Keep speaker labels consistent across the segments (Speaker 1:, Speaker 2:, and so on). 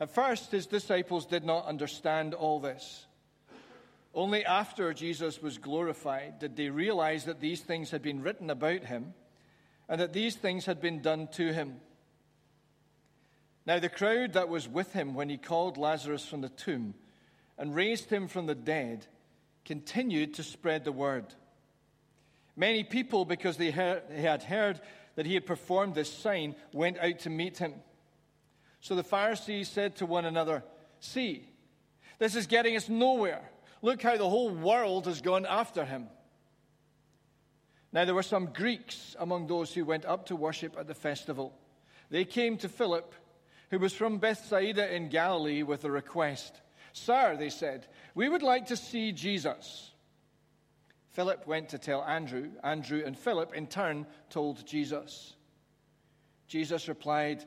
Speaker 1: At first, his disciples did not understand all this. Only after Jesus was glorified did they realize that these things had been written about him and that these things had been done to him. Now, the crowd that was with him when he called Lazarus from the tomb and raised him from the dead continued to spread the word. Many people, because they, heard, they had heard that he had performed this sign, went out to meet him. So the Pharisees said to one another, See, this is getting us nowhere. Look how the whole world has gone after him. Now there were some Greeks among those who went up to worship at the festival. They came to Philip, who was from Bethsaida in Galilee, with a request. Sir, they said, we would like to see Jesus. Philip went to tell Andrew. Andrew and Philip, in turn, told Jesus. Jesus replied,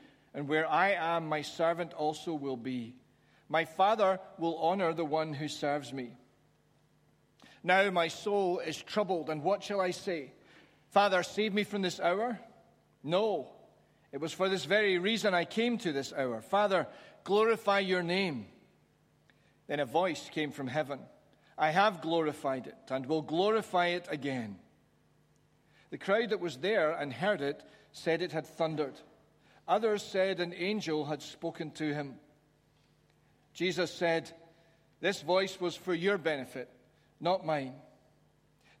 Speaker 1: and where I am, my servant also will be. My Father will honor the one who serves me. Now my soul is troubled, and what shall I say? Father, save me from this hour? No, it was for this very reason I came to this hour. Father, glorify your name. Then a voice came from heaven I have glorified it, and will glorify it again. The crowd that was there and heard it said it had thundered. Others said an angel had spoken to him. Jesus said, This voice was for your benefit, not mine.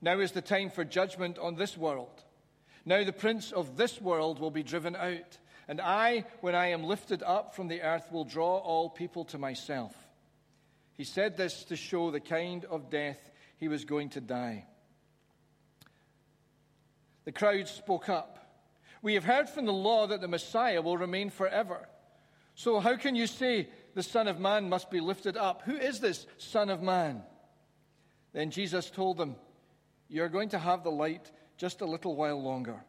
Speaker 1: Now is the time for judgment on this world. Now the prince of this world will be driven out, and I, when I am lifted up from the earth, will draw all people to myself. He said this to show the kind of death he was going to die. The crowd spoke up. We have heard from the law that the Messiah will remain forever. So, how can you say the Son of Man must be lifted up? Who is this Son of Man? Then Jesus told them, You're going to have the light just a little while longer.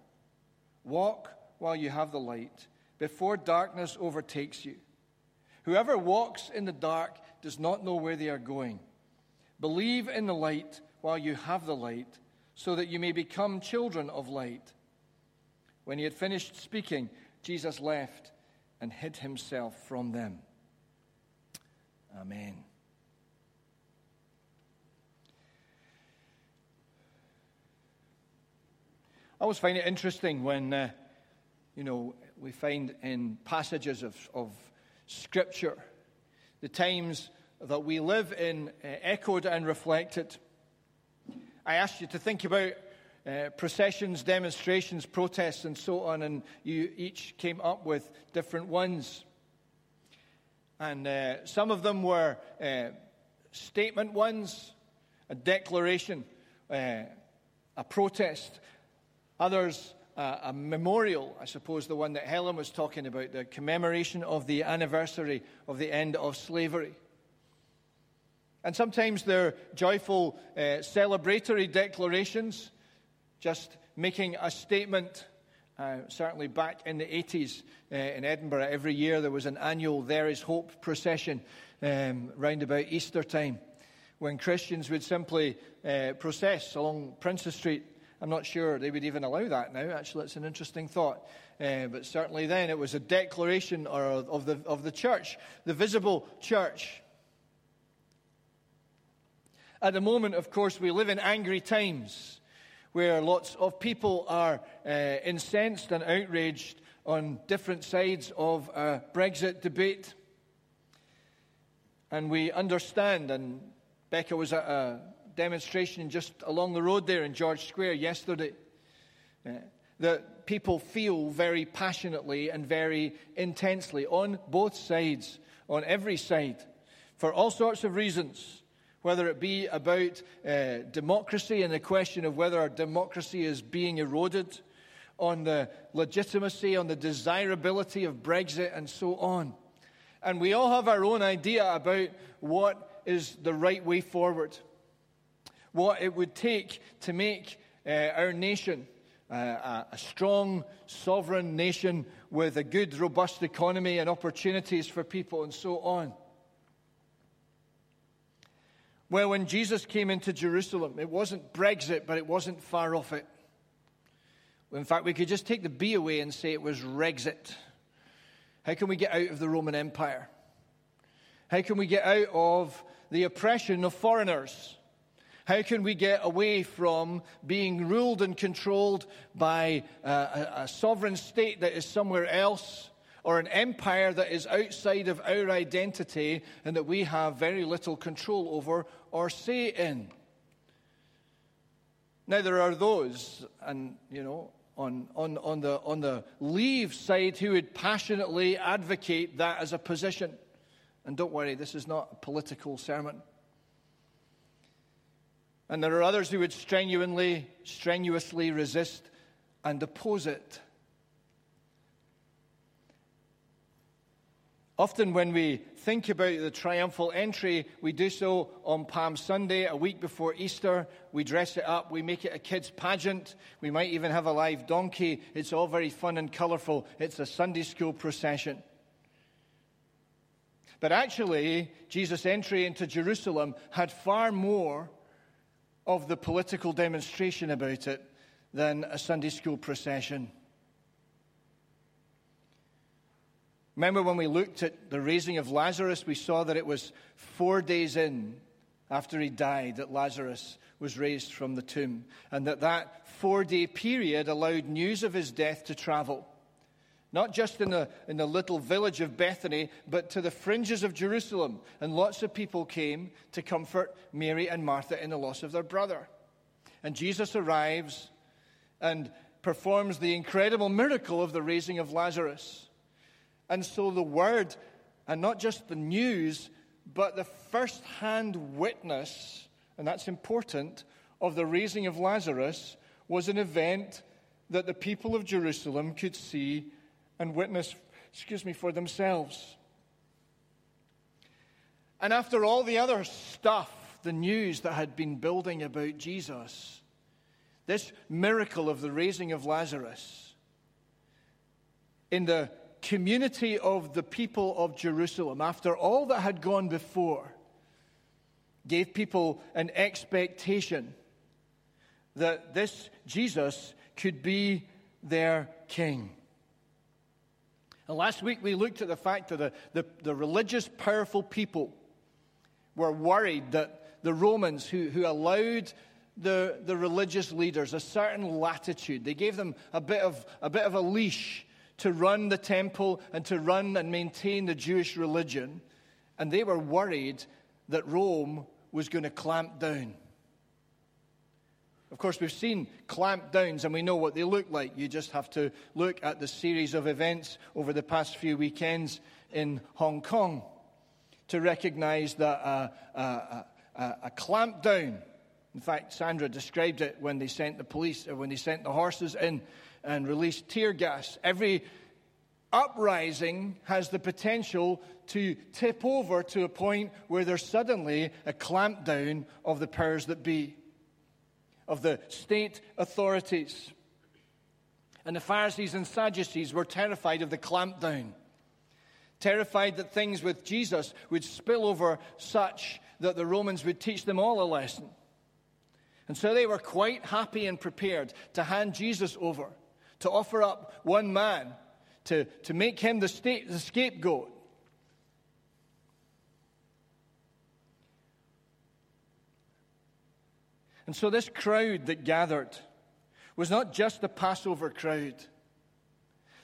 Speaker 1: Walk while you have the light, before darkness overtakes you. Whoever walks in the dark does not know where they are going. Believe in the light while you have the light so that you may become children of light. When he had finished speaking, Jesus left and hid himself from them. Amen. I always find it interesting when, uh, you know, we find in passages of, of Scripture the times that we live in uh, echoed and reflected. I asked you to think about uh, processions, demonstrations, protests, and so on, and you each came up with different ones. And uh, some of them were uh, statement ones, a declaration, uh, a protest. Others, a memorial, I suppose the one that Helen was talking about, the commemoration of the anniversary of the end of slavery. And sometimes they're joyful, uh, celebratory declarations, just making a statement. Uh, certainly back in the 80s uh, in Edinburgh, every year there was an annual There Is Hope procession um, round about Easter time when Christians would simply uh, process along Princes Street. I'm not sure they would even allow that now. Actually, it's an interesting thought. Uh, but certainly then it was a declaration or of, the, of the church, the visible church. At the moment, of course, we live in angry times where lots of people are uh, incensed and outraged on different sides of a Brexit debate. And we understand, and Becca was at a demonstration just along the road there in George Square yesterday, uh, that people feel very passionately and very intensely on both sides, on every side, for all sorts of reasons. Whether it be about uh, democracy and the question of whether our democracy is being eroded, on the legitimacy, on the desirability of Brexit, and so on. And we all have our own idea about what is the right way forward, what it would take to make uh, our nation uh, a, a strong, sovereign nation with a good, robust economy and opportunities for people, and so on. Well, when Jesus came into Jerusalem, it wasn't Brexit, but it wasn't far off it. In fact, we could just take the B away and say it was Rexit. How can we get out of the Roman Empire? How can we get out of the oppression of foreigners? How can we get away from being ruled and controlled by a, a, a sovereign state that is somewhere else or an empire that is outside of our identity and that we have very little control over or say in? Now, there are those, and you know, on, on, on, the, on the leave side who would passionately advocate that as a position. And don't worry, this is not a political sermon. And there are others who would strenuously, strenuously resist and oppose it. Often, when we think about the triumphal entry, we do so on Palm Sunday, a week before Easter. We dress it up, we make it a kids' pageant. We might even have a live donkey. It's all very fun and colorful. It's a Sunday school procession. But actually, Jesus' entry into Jerusalem had far more of the political demonstration about it than a Sunday school procession. Remember when we looked at the raising of Lazarus, we saw that it was four days in after he died that Lazarus was raised from the tomb, and that that four day period allowed news of his death to travel. Not just in the, in the little village of Bethany, but to the fringes of Jerusalem. And lots of people came to comfort Mary and Martha in the loss of their brother. And Jesus arrives and performs the incredible miracle of the raising of Lazarus. And so the word, and not just the news, but the first hand witness, and that's important, of the raising of Lazarus was an event that the people of Jerusalem could see and witness, excuse me, for themselves. And after all the other stuff, the news that had been building about Jesus, this miracle of the raising of Lazarus in the community of the people of Jerusalem, after all that had gone before, gave people an expectation that this Jesus could be their king. And last week we looked at the fact that the, the, the religious, powerful people were worried that the Romans, who, who allowed the, the religious leaders a certain latitude, they gave them a bit of a, bit of a leash to run the temple and to run and maintain the Jewish religion. And they were worried that Rome was going to clamp down. Of course, we've seen clamp downs and we know what they look like. You just have to look at the series of events over the past few weekends in Hong Kong to recognize that a, a, a, a clamp down, in fact, Sandra described it when they sent the police, or when they sent the horses in and release tear gas. Every uprising has the potential to tip over to a point where there's suddenly a clampdown of the powers that be, of the state authorities. And the Pharisees and Sadducees were terrified of the clampdown, terrified that things with Jesus would spill over such that the Romans would teach them all a lesson. And so they were quite happy and prepared to hand Jesus over to offer up one man to, to make him the, state, the scapegoat. And so, this crowd that gathered was not just a Passover crowd.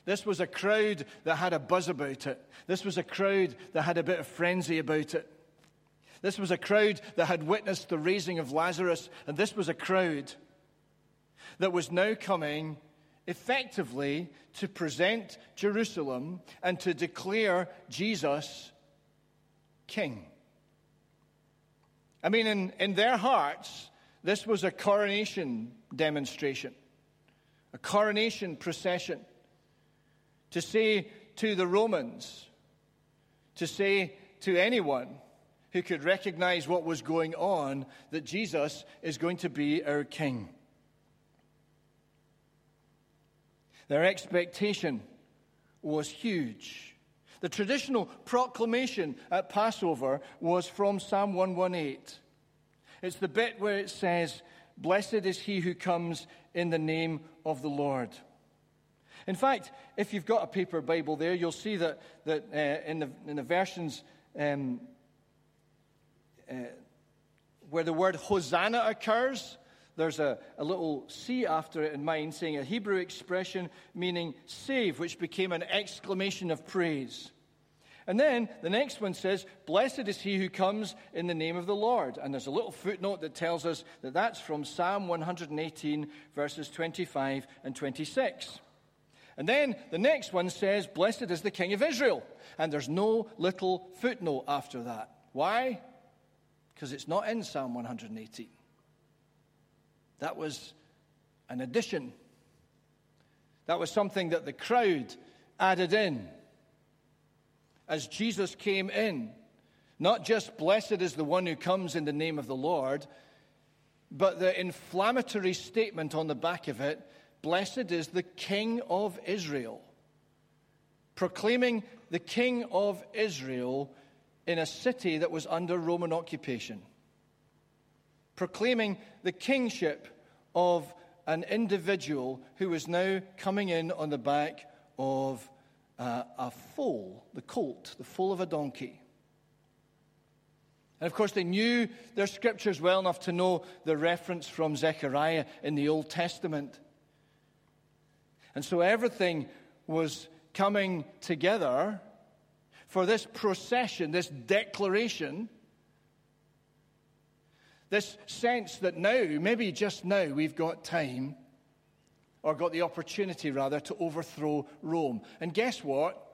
Speaker 1: This was a crowd that had a buzz about it. This was a crowd that had a bit of frenzy about it. This was a crowd that had witnessed the raising of Lazarus, and this was a crowd that was now coming effectively to present Jerusalem and to declare Jesus king. I mean, in, in their hearts, this was a coronation demonstration, a coronation procession to say to the Romans, to say to anyone who could recognize what was going on that Jesus is going to be our king. Their expectation was huge. The traditional proclamation at Passover was from Psalm 118. It's the bit where it says, Blessed is he who comes in the name of the Lord. In fact, if you've got a paper Bible there, you'll see that, that uh, in, the, in the versions um, uh, where the word Hosanna occurs, there's a, a little C after it in mine saying a Hebrew expression meaning save, which became an exclamation of praise. And then the next one says, Blessed is he who comes in the name of the Lord. And there's a little footnote that tells us that that's from Psalm 118, verses 25 and 26. And then the next one says, Blessed is the King of Israel. And there's no little footnote after that. Why? Because it's not in Psalm 118. That was an addition. That was something that the crowd added in as Jesus came in. Not just blessed is the one who comes in the name of the Lord, but the inflammatory statement on the back of it blessed is the King of Israel. Proclaiming the King of Israel in a city that was under Roman occupation. Proclaiming the kingship of an individual who was now coming in on the back of uh, a foal, the colt, the foal of a donkey. And of course, they knew their scriptures well enough to know the reference from Zechariah in the Old Testament. And so everything was coming together for this procession, this declaration, this sense that now, maybe just now, we've got time or got the opportunity rather, to overthrow Rome. And guess what?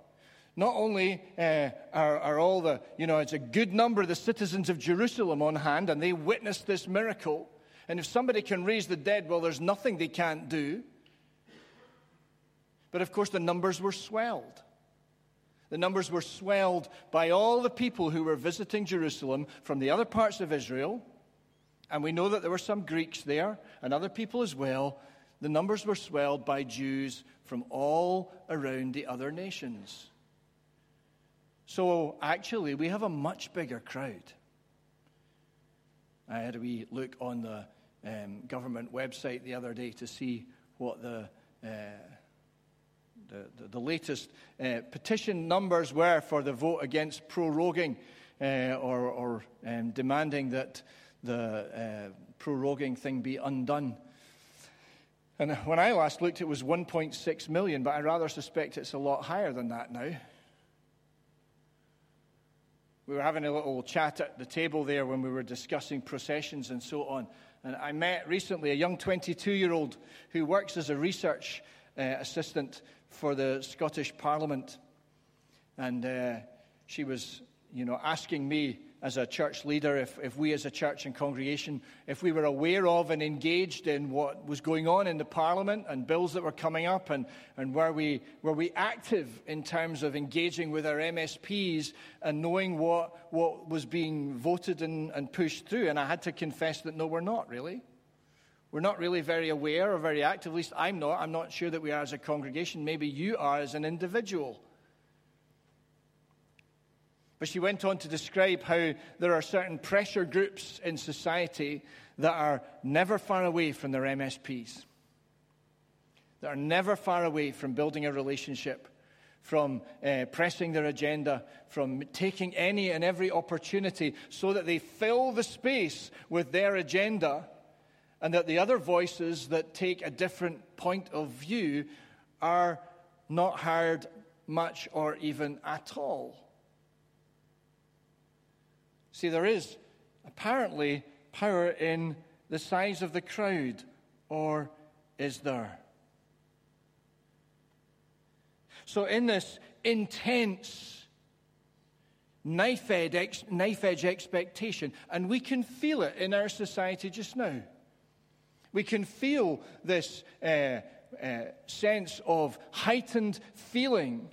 Speaker 1: Not only uh, are, are, all the, you know, it's a good number of the citizens of Jerusalem on hand and they witnessed this miracle. And if somebody can raise the dead, well, there's nothing they can't do. But of course, the numbers were swelled. The numbers were swelled by all the people who were visiting Jerusalem from the other parts of Israel. And we know that there were some Greeks there and other people as well the numbers were swelled by Jews from all around the other nations. So actually, we have a much bigger crowd. I had a wee look on the um, government website the other day to see what the, uh, the, the, the, latest uh, petition numbers were for the vote against proroguing uh, or, or um, demanding that the uh, proroguing thing be undone. And when I last looked, it was 1.6 million, but I rather suspect it's a lot higher than that now. We were having a little chat at the table there when we were discussing processions and so on. And I met recently a young 22 year old who works as a research uh, assistant for the Scottish Parliament. And uh, she was, you know, asking me as a church leader, if, if we as a church and congregation, if we were aware of and engaged in what was going on in the parliament and bills that were coming up, and, and were, we, were we active in terms of engaging with our MSPs and knowing what, what was being voted and, and pushed through? And I had to confess that no, we're not really. We're not really very aware or very active, at least I'm not. I'm not sure that we are as a congregation. Maybe you are as an individual. But she went on to describe how there are certain pressure groups in society that are never far away from their MSPs, that are never far away from building a relationship, from uh, pressing their agenda, from taking any and every opportunity so that they fill the space with their agenda, and that the other voices that take a different point of view are not heard much or even at all. See, there is apparently power in the size of the crowd, or is there? So, in this intense knife edge, knife edge expectation, and we can feel it in our society just now. We can feel this uh, uh, sense of heightened feeling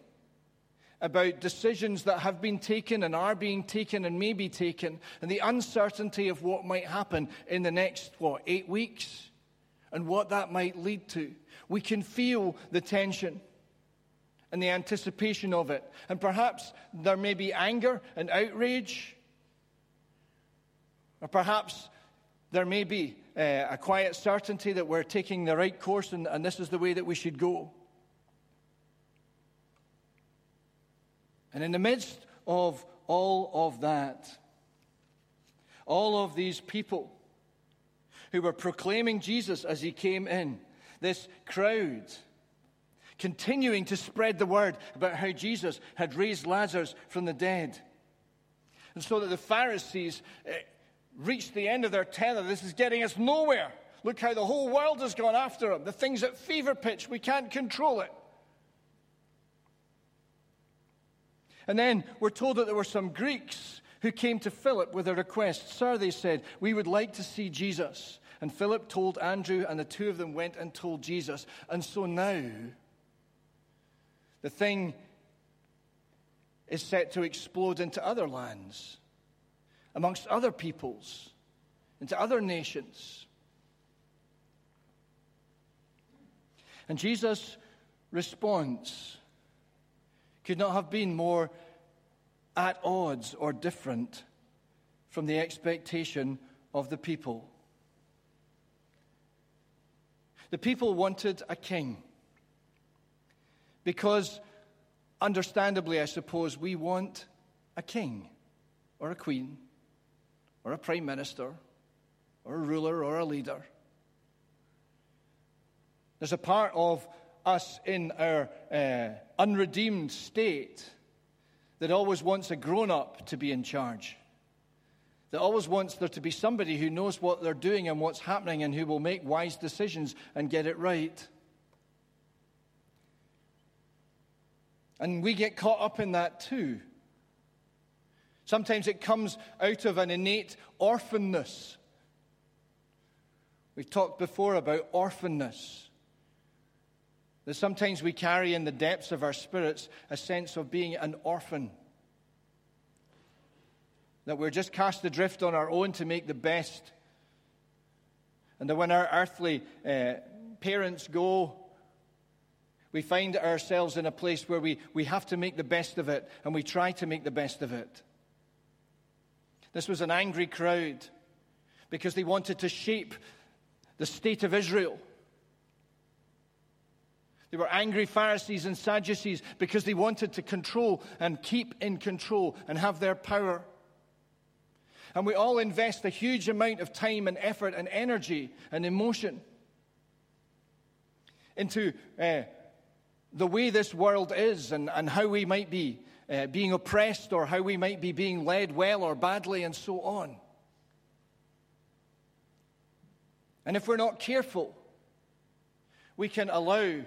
Speaker 1: about decisions that have been taken and are being taken and may be taken, and the uncertainty of what might happen in the next, what, eight weeks, and what that might lead to. We can feel the tension and the anticipation of it. And perhaps there may be anger and outrage, or perhaps there may be uh, a quiet certainty that we're taking the right course and, and this is the way that we should go. And in the midst of all of that, all of these people who were proclaiming Jesus as he came in, this crowd continuing to spread the word about how Jesus had raised Lazarus from the dead. And so that the Pharisees uh, reached the end of their tether. This is getting us nowhere. Look how the whole world has gone after him. The thing's at fever pitch. We can't control it. And then we're told that there were some Greeks who came to Philip with a request. Sir, they said, we would like to see Jesus. And Philip told Andrew, and the two of them went and told Jesus. And so now, the thing is set to explode into other lands, amongst other peoples, into other nations. And Jesus' response could not have been more at odds or different from the expectation of the people. The people wanted a king because, understandably, I suppose, we want a king or a queen or a prime minister or a ruler or a leader. There's a part of us in our uh, unredeemed state that always wants a grown up to be in charge, that always wants there to be somebody who knows what they're doing and what's happening and who will make wise decisions and get it right. And we get caught up in that too. Sometimes it comes out of an innate orphanness. We've talked before about orphanness. That sometimes we carry in the depths of our spirits a sense of being an orphan. That we're just cast adrift on our own to make the best. And that when our earthly uh, parents go, we find ourselves in a place where we, we have to make the best of it, and we try to make the best of it. This was an angry crowd because they wanted to shape the state of Israel. They were angry Pharisees and Sadducees because they wanted to control and keep in control and have their power. And we all invest a huge amount of time and effort and energy and emotion into uh, the way this world is and, and how we might be uh, being oppressed or how we might be being led well or badly and so on. And if we're not careful, we can allow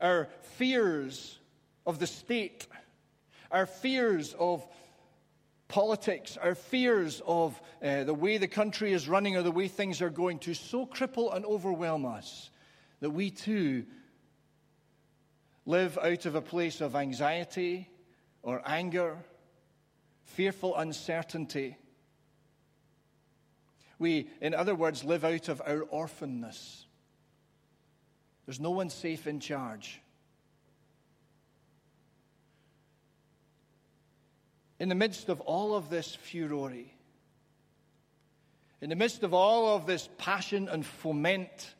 Speaker 1: our fears of the state, our fears of politics, our fears of uh, the way the country is running or the way things are going to so cripple and overwhelm us that we too live out of a place of anxiety or anger, fearful uncertainty. We, in other words, live out of our orphanness. There's no one safe in charge. In the midst of all of this furore, in the midst of all of this passion and foment,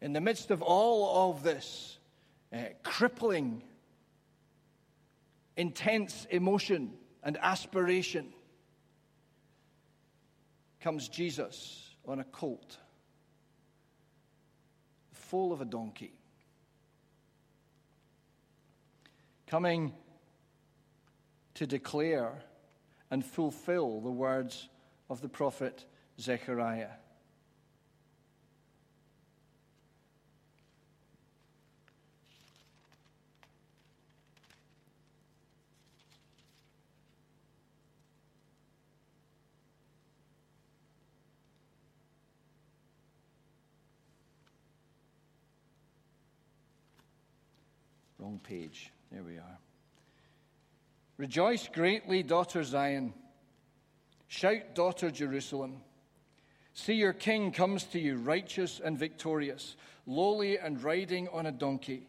Speaker 1: in the midst of all of this uh, crippling, intense emotion and aspiration, comes Jesus on a colt foal of a donkey. Coming to declare and fulfill the words of the prophet Zechariah. Wrong page. There we are. Rejoice greatly, daughter Zion. Shout, daughter Jerusalem. See, your king comes to you, righteous and victorious, lowly and riding on a donkey,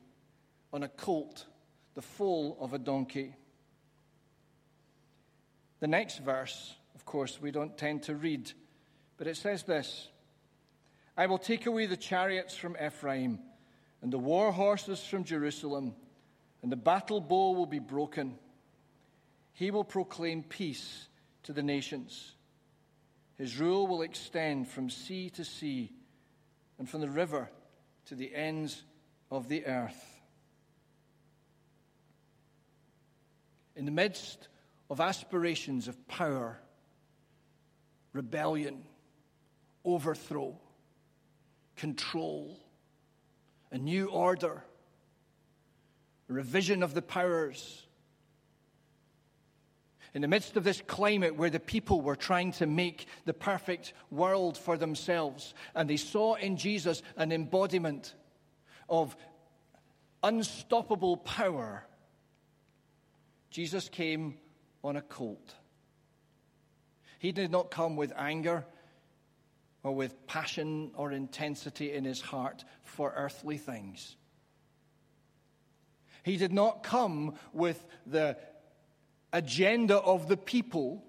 Speaker 1: on a colt, the foal of a donkey. The next verse, of course, we don't tend to read, but it says this I will take away the chariots from Ephraim and the war horses from Jerusalem and the battle bow will be broken. He will proclaim peace to the nations. His rule will extend from sea to sea and from the river to the ends of the earth. In the midst of aspirations of power, rebellion, overthrow, control, a new order, a revision of the powers. In the midst of this climate where the people were trying to make the perfect world for themselves, and they saw in Jesus an embodiment of unstoppable power, Jesus came on a colt. He did not come with anger or with passion or intensity in his heart for earthly things. He did not come with the agenda of the people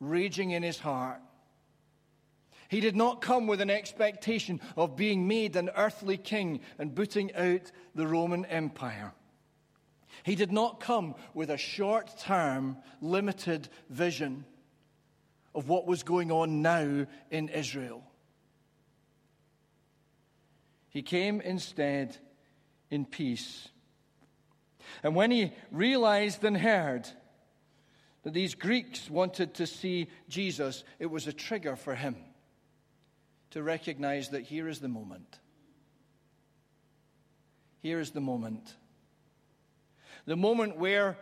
Speaker 1: raging in his heart. He did not come with an expectation of being made an earthly king and booting out the Roman Empire. He did not come with a short term, limited vision of what was going on now in Israel. He came instead in peace and when he realized and heard that these Greeks wanted to see Jesus, it was a trigger for him to recognize that here is the moment. Here is the moment. The moment where,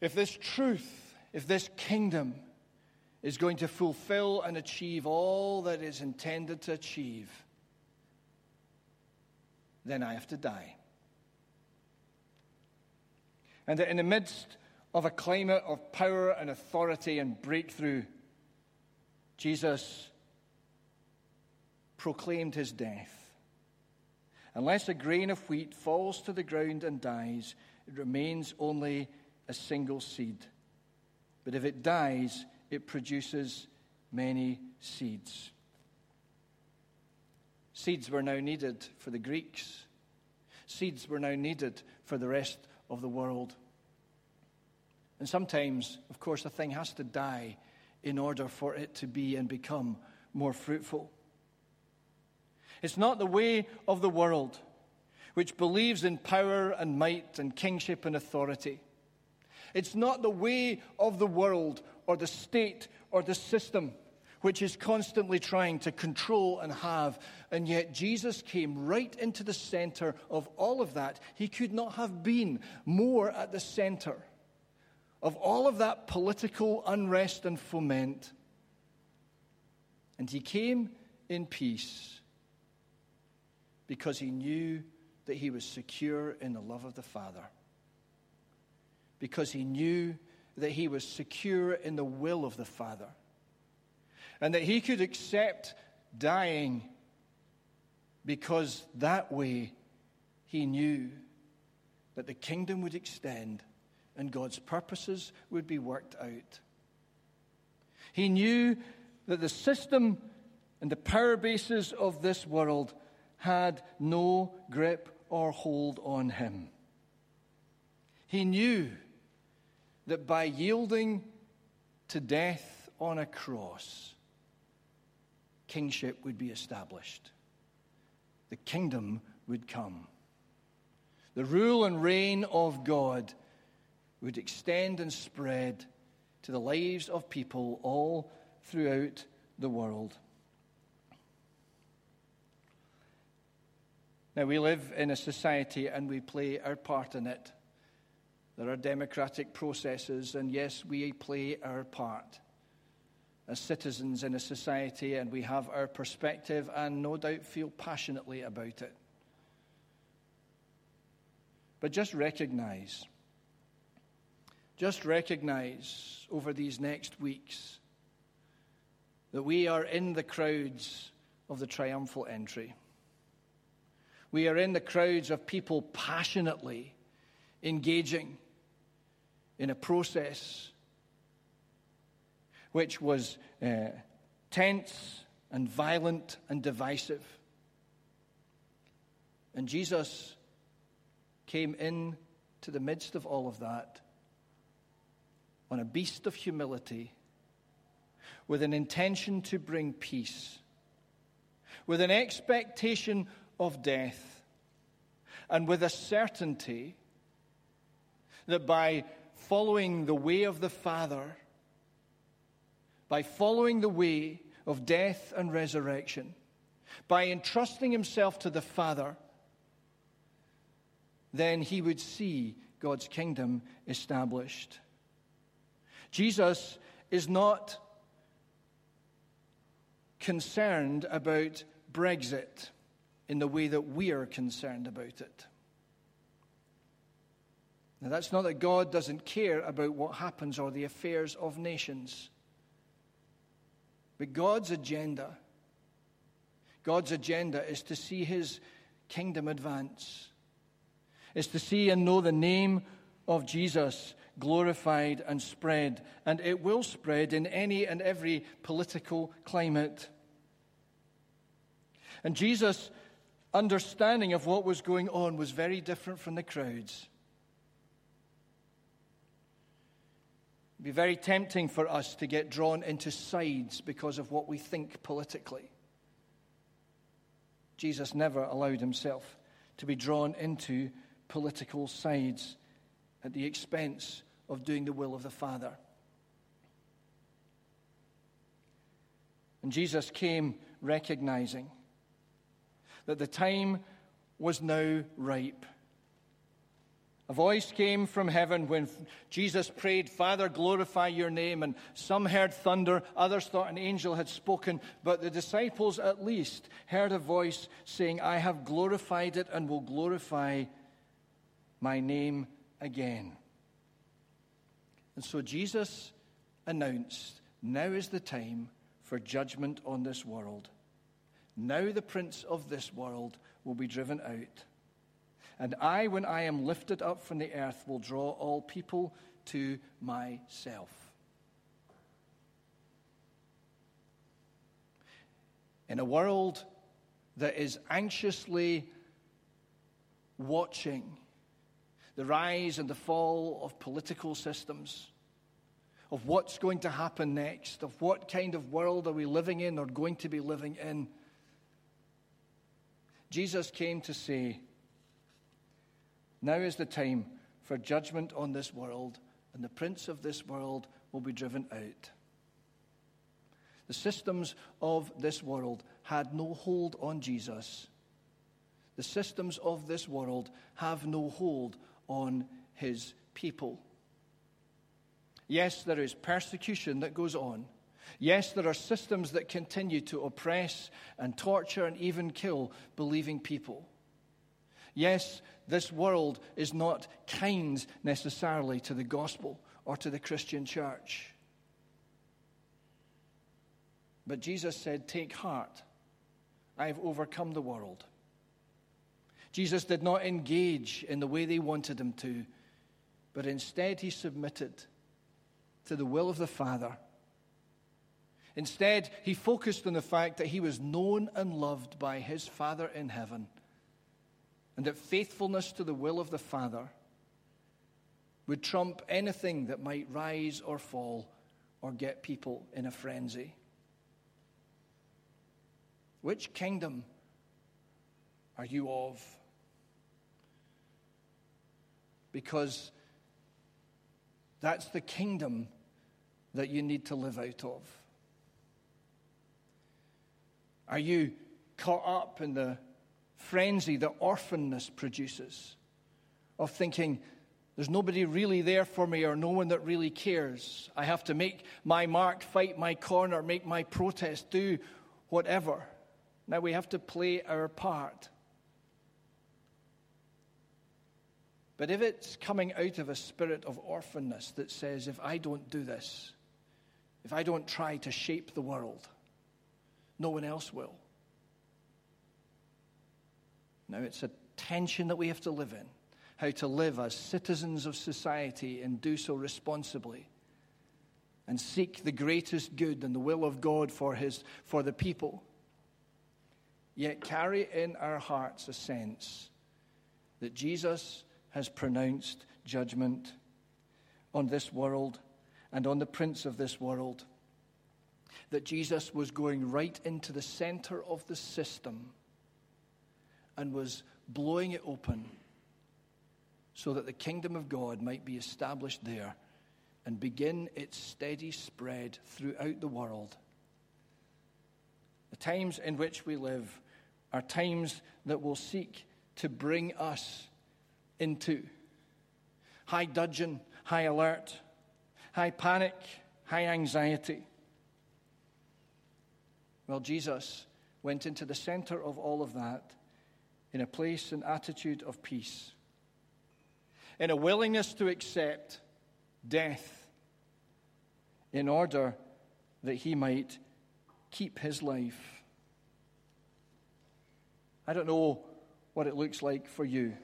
Speaker 1: if this truth, if this kingdom is going to fulfill and achieve all that is intended to achieve, then I have to die. And that in the midst of a climate of power and authority and breakthrough, Jesus proclaimed his death. Unless a grain of wheat falls to the ground and dies, it remains only a single seed. But if it dies, it produces many seeds. Seeds were now needed for the Greeks. Seeds were now needed for the rest of the world. And sometimes, of course, a thing has to die in order for it to be and become more fruitful. It's not the way of the world, which believes in power and might and kingship and authority. It's not the way of the world or the state or the system which is constantly trying to control and have. And yet Jesus came right into the center of all of that. He could not have been more at the center of all of that political unrest and foment. And he came in peace because he knew that he was secure in the love of the Father. Because he knew that he was secure in the will of the Father and that he could accept dying because that way he knew that the kingdom would extend and God's purposes would be worked out. He knew that the system and the power bases of this world had no grip or hold on him. He knew that by yielding to death on a cross, kingship would be established. The kingdom would come. The rule and reign of God would extend and spread to the lives of people all throughout the world. Now, we live in a society and we play our part in it. There are democratic processes, and yes, we play our part as citizens in a society, and we have our perspective and no doubt feel passionately about it. But just recognize, just recognize over these next weeks that we are in the crowds of the triumphal entry. We are in the crowds of people passionately engaging in a process which was uh, tense and violent and divisive. And Jesus came in to the midst of all of that on a beast of humility with an intention to bring peace, with an expectation of death, and with a certainty that by following the way of the Father, by following the way of death and resurrection, by entrusting himself to the Father, then he would see God's kingdom established. Jesus is not concerned about Brexit in the way that we are concerned about it. Now, that's not that God doesn't care about what happens or the affairs of nations. But God's agenda, God's agenda is to see his kingdom advance, is to see and know the name of Jesus glorified and spread. And it will spread in any and every political climate. And Jesus' understanding of what was going on was very different from the crowds. It'd be very tempting for us to get drawn into sides because of what we think politically. Jesus never allowed himself to be drawn into political sides at the expense of doing the will of the Father. And Jesus came recognizing that the time was now ripe. A voice came from heaven when Jesus prayed, Father, glorify your name. And some heard thunder, others thought an angel had spoken. But the disciples, at least, heard a voice saying, I have glorified it and will glorify my name again. And so Jesus announced, Now is the time for judgment on this world. Now the prince of this world will be driven out. And I, when I am lifted up from the earth, will draw all people to myself. In a world that is anxiously watching the rise and the fall of political systems, of what's going to happen next, of what kind of world are we living in or going to be living in. Jesus came to say, Now is the time for judgment on this world, and the prince of this world will be driven out. The systems of this world had no hold on Jesus. The systems of this world have no hold on his people. Yes, there is persecution that goes on. Yes, there are systems that continue to oppress and torture and even kill believing people. Yes, this world is not kind necessarily to the gospel or to the Christian church. But Jesus said, Take heart, I have overcome the world. Jesus did not engage in the way they wanted him to, but instead he submitted to the will of the Father Instead, he focused on the fact that he was known and loved by his Father in heaven, and that faithfulness to the will of the Father would trump anything that might rise or fall or get people in a frenzy. Which kingdom are you of? Because that's the kingdom that you need to live out of? Are you caught up in the frenzy that orphanness produces of thinking, there's nobody really there for me or no one that really cares. I have to make my mark, fight my corner, make my protest, do whatever. Now we have to play our part. But if it's coming out of a spirit of orphanness that says, if I don't do this, if I don't try to shape the world, no one else will. Now, it's a tension that we have to live in. How to live as citizens of society and do so responsibly. And seek the greatest good and the will of God for, his, for the people, yet carry in our hearts a sense that Jesus has pronounced judgment on this world and on the prince of this world. That Jesus was going right into the center of the system and was blowing it open so that the kingdom of God might be established there and begin its steady spread throughout the world. The times in which we live are times that will seek to bring us into high dudgeon, high alert, high panic, high anxiety. Well, Jesus went into the center of all of that in a place and attitude of peace in a willingness to accept death in order that he might keep his life. I don't know what it looks like for you.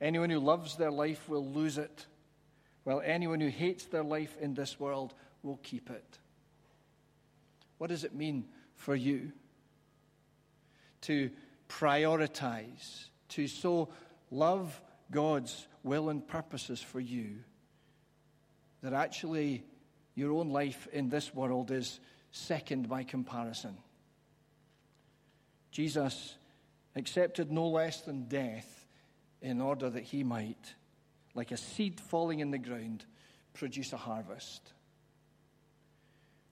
Speaker 1: Anyone who loves their life will lose it, while anyone who hates their life in this world will keep it. What does it mean for you to prioritize, to so love God's will and purposes for you, that actually your own life in this world is second by comparison. Jesus accepted no less than death in order that he might, like a seed falling in the ground, produce a harvest.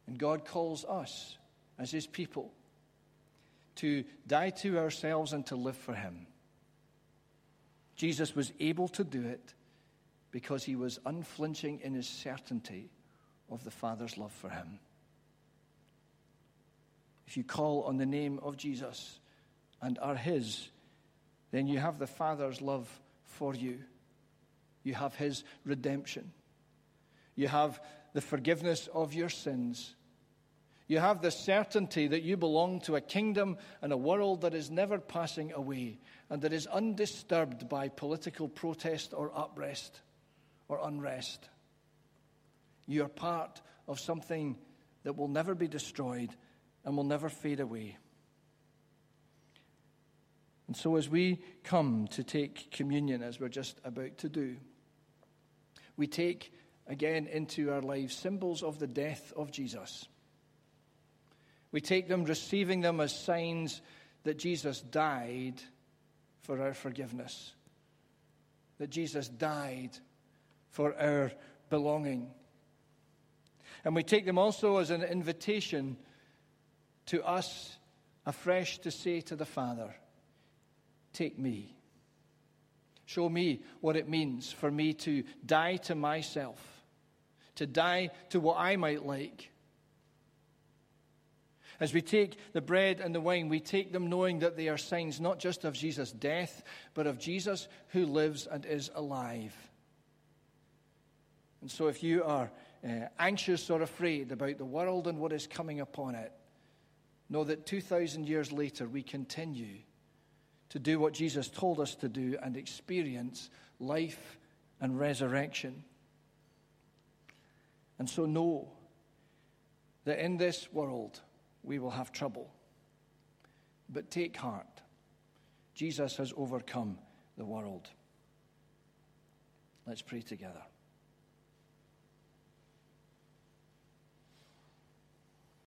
Speaker 1: And God calls us as his people to die to ourselves and to live for him. Jesus was able to do it because he was unflinching in his certainty of the Father's love for him. If you call on the name of Jesus and are his, then you have the Father's love for you. You have his redemption. You have the forgiveness of your sins you have the certainty that you belong to a kingdom and a world that is never passing away and that is undisturbed by political protest or unrest or unrest. You are part of something that will never be destroyed and will never fade away. And so, as we come to take communion, as we're just about to do, we take again into our lives symbols of the death of Jesus. We take them, receiving them as signs that Jesus died for our forgiveness, that Jesus died for our belonging. And we take them also as an invitation to us afresh to say to the Father, Take me. Show me what it means for me to die to myself, to die to what I might like as we take the bread and the wine, we take them knowing that they are signs not just of Jesus' death, but of Jesus who lives and is alive. And so, if you are uh, anxious or afraid about the world and what is coming upon it, know that 2,000 years later, we continue to do what Jesus told us to do and experience life and resurrection. And so, know that in this world, we will have trouble. But take heart. Jesus has overcome the world. Let's pray together.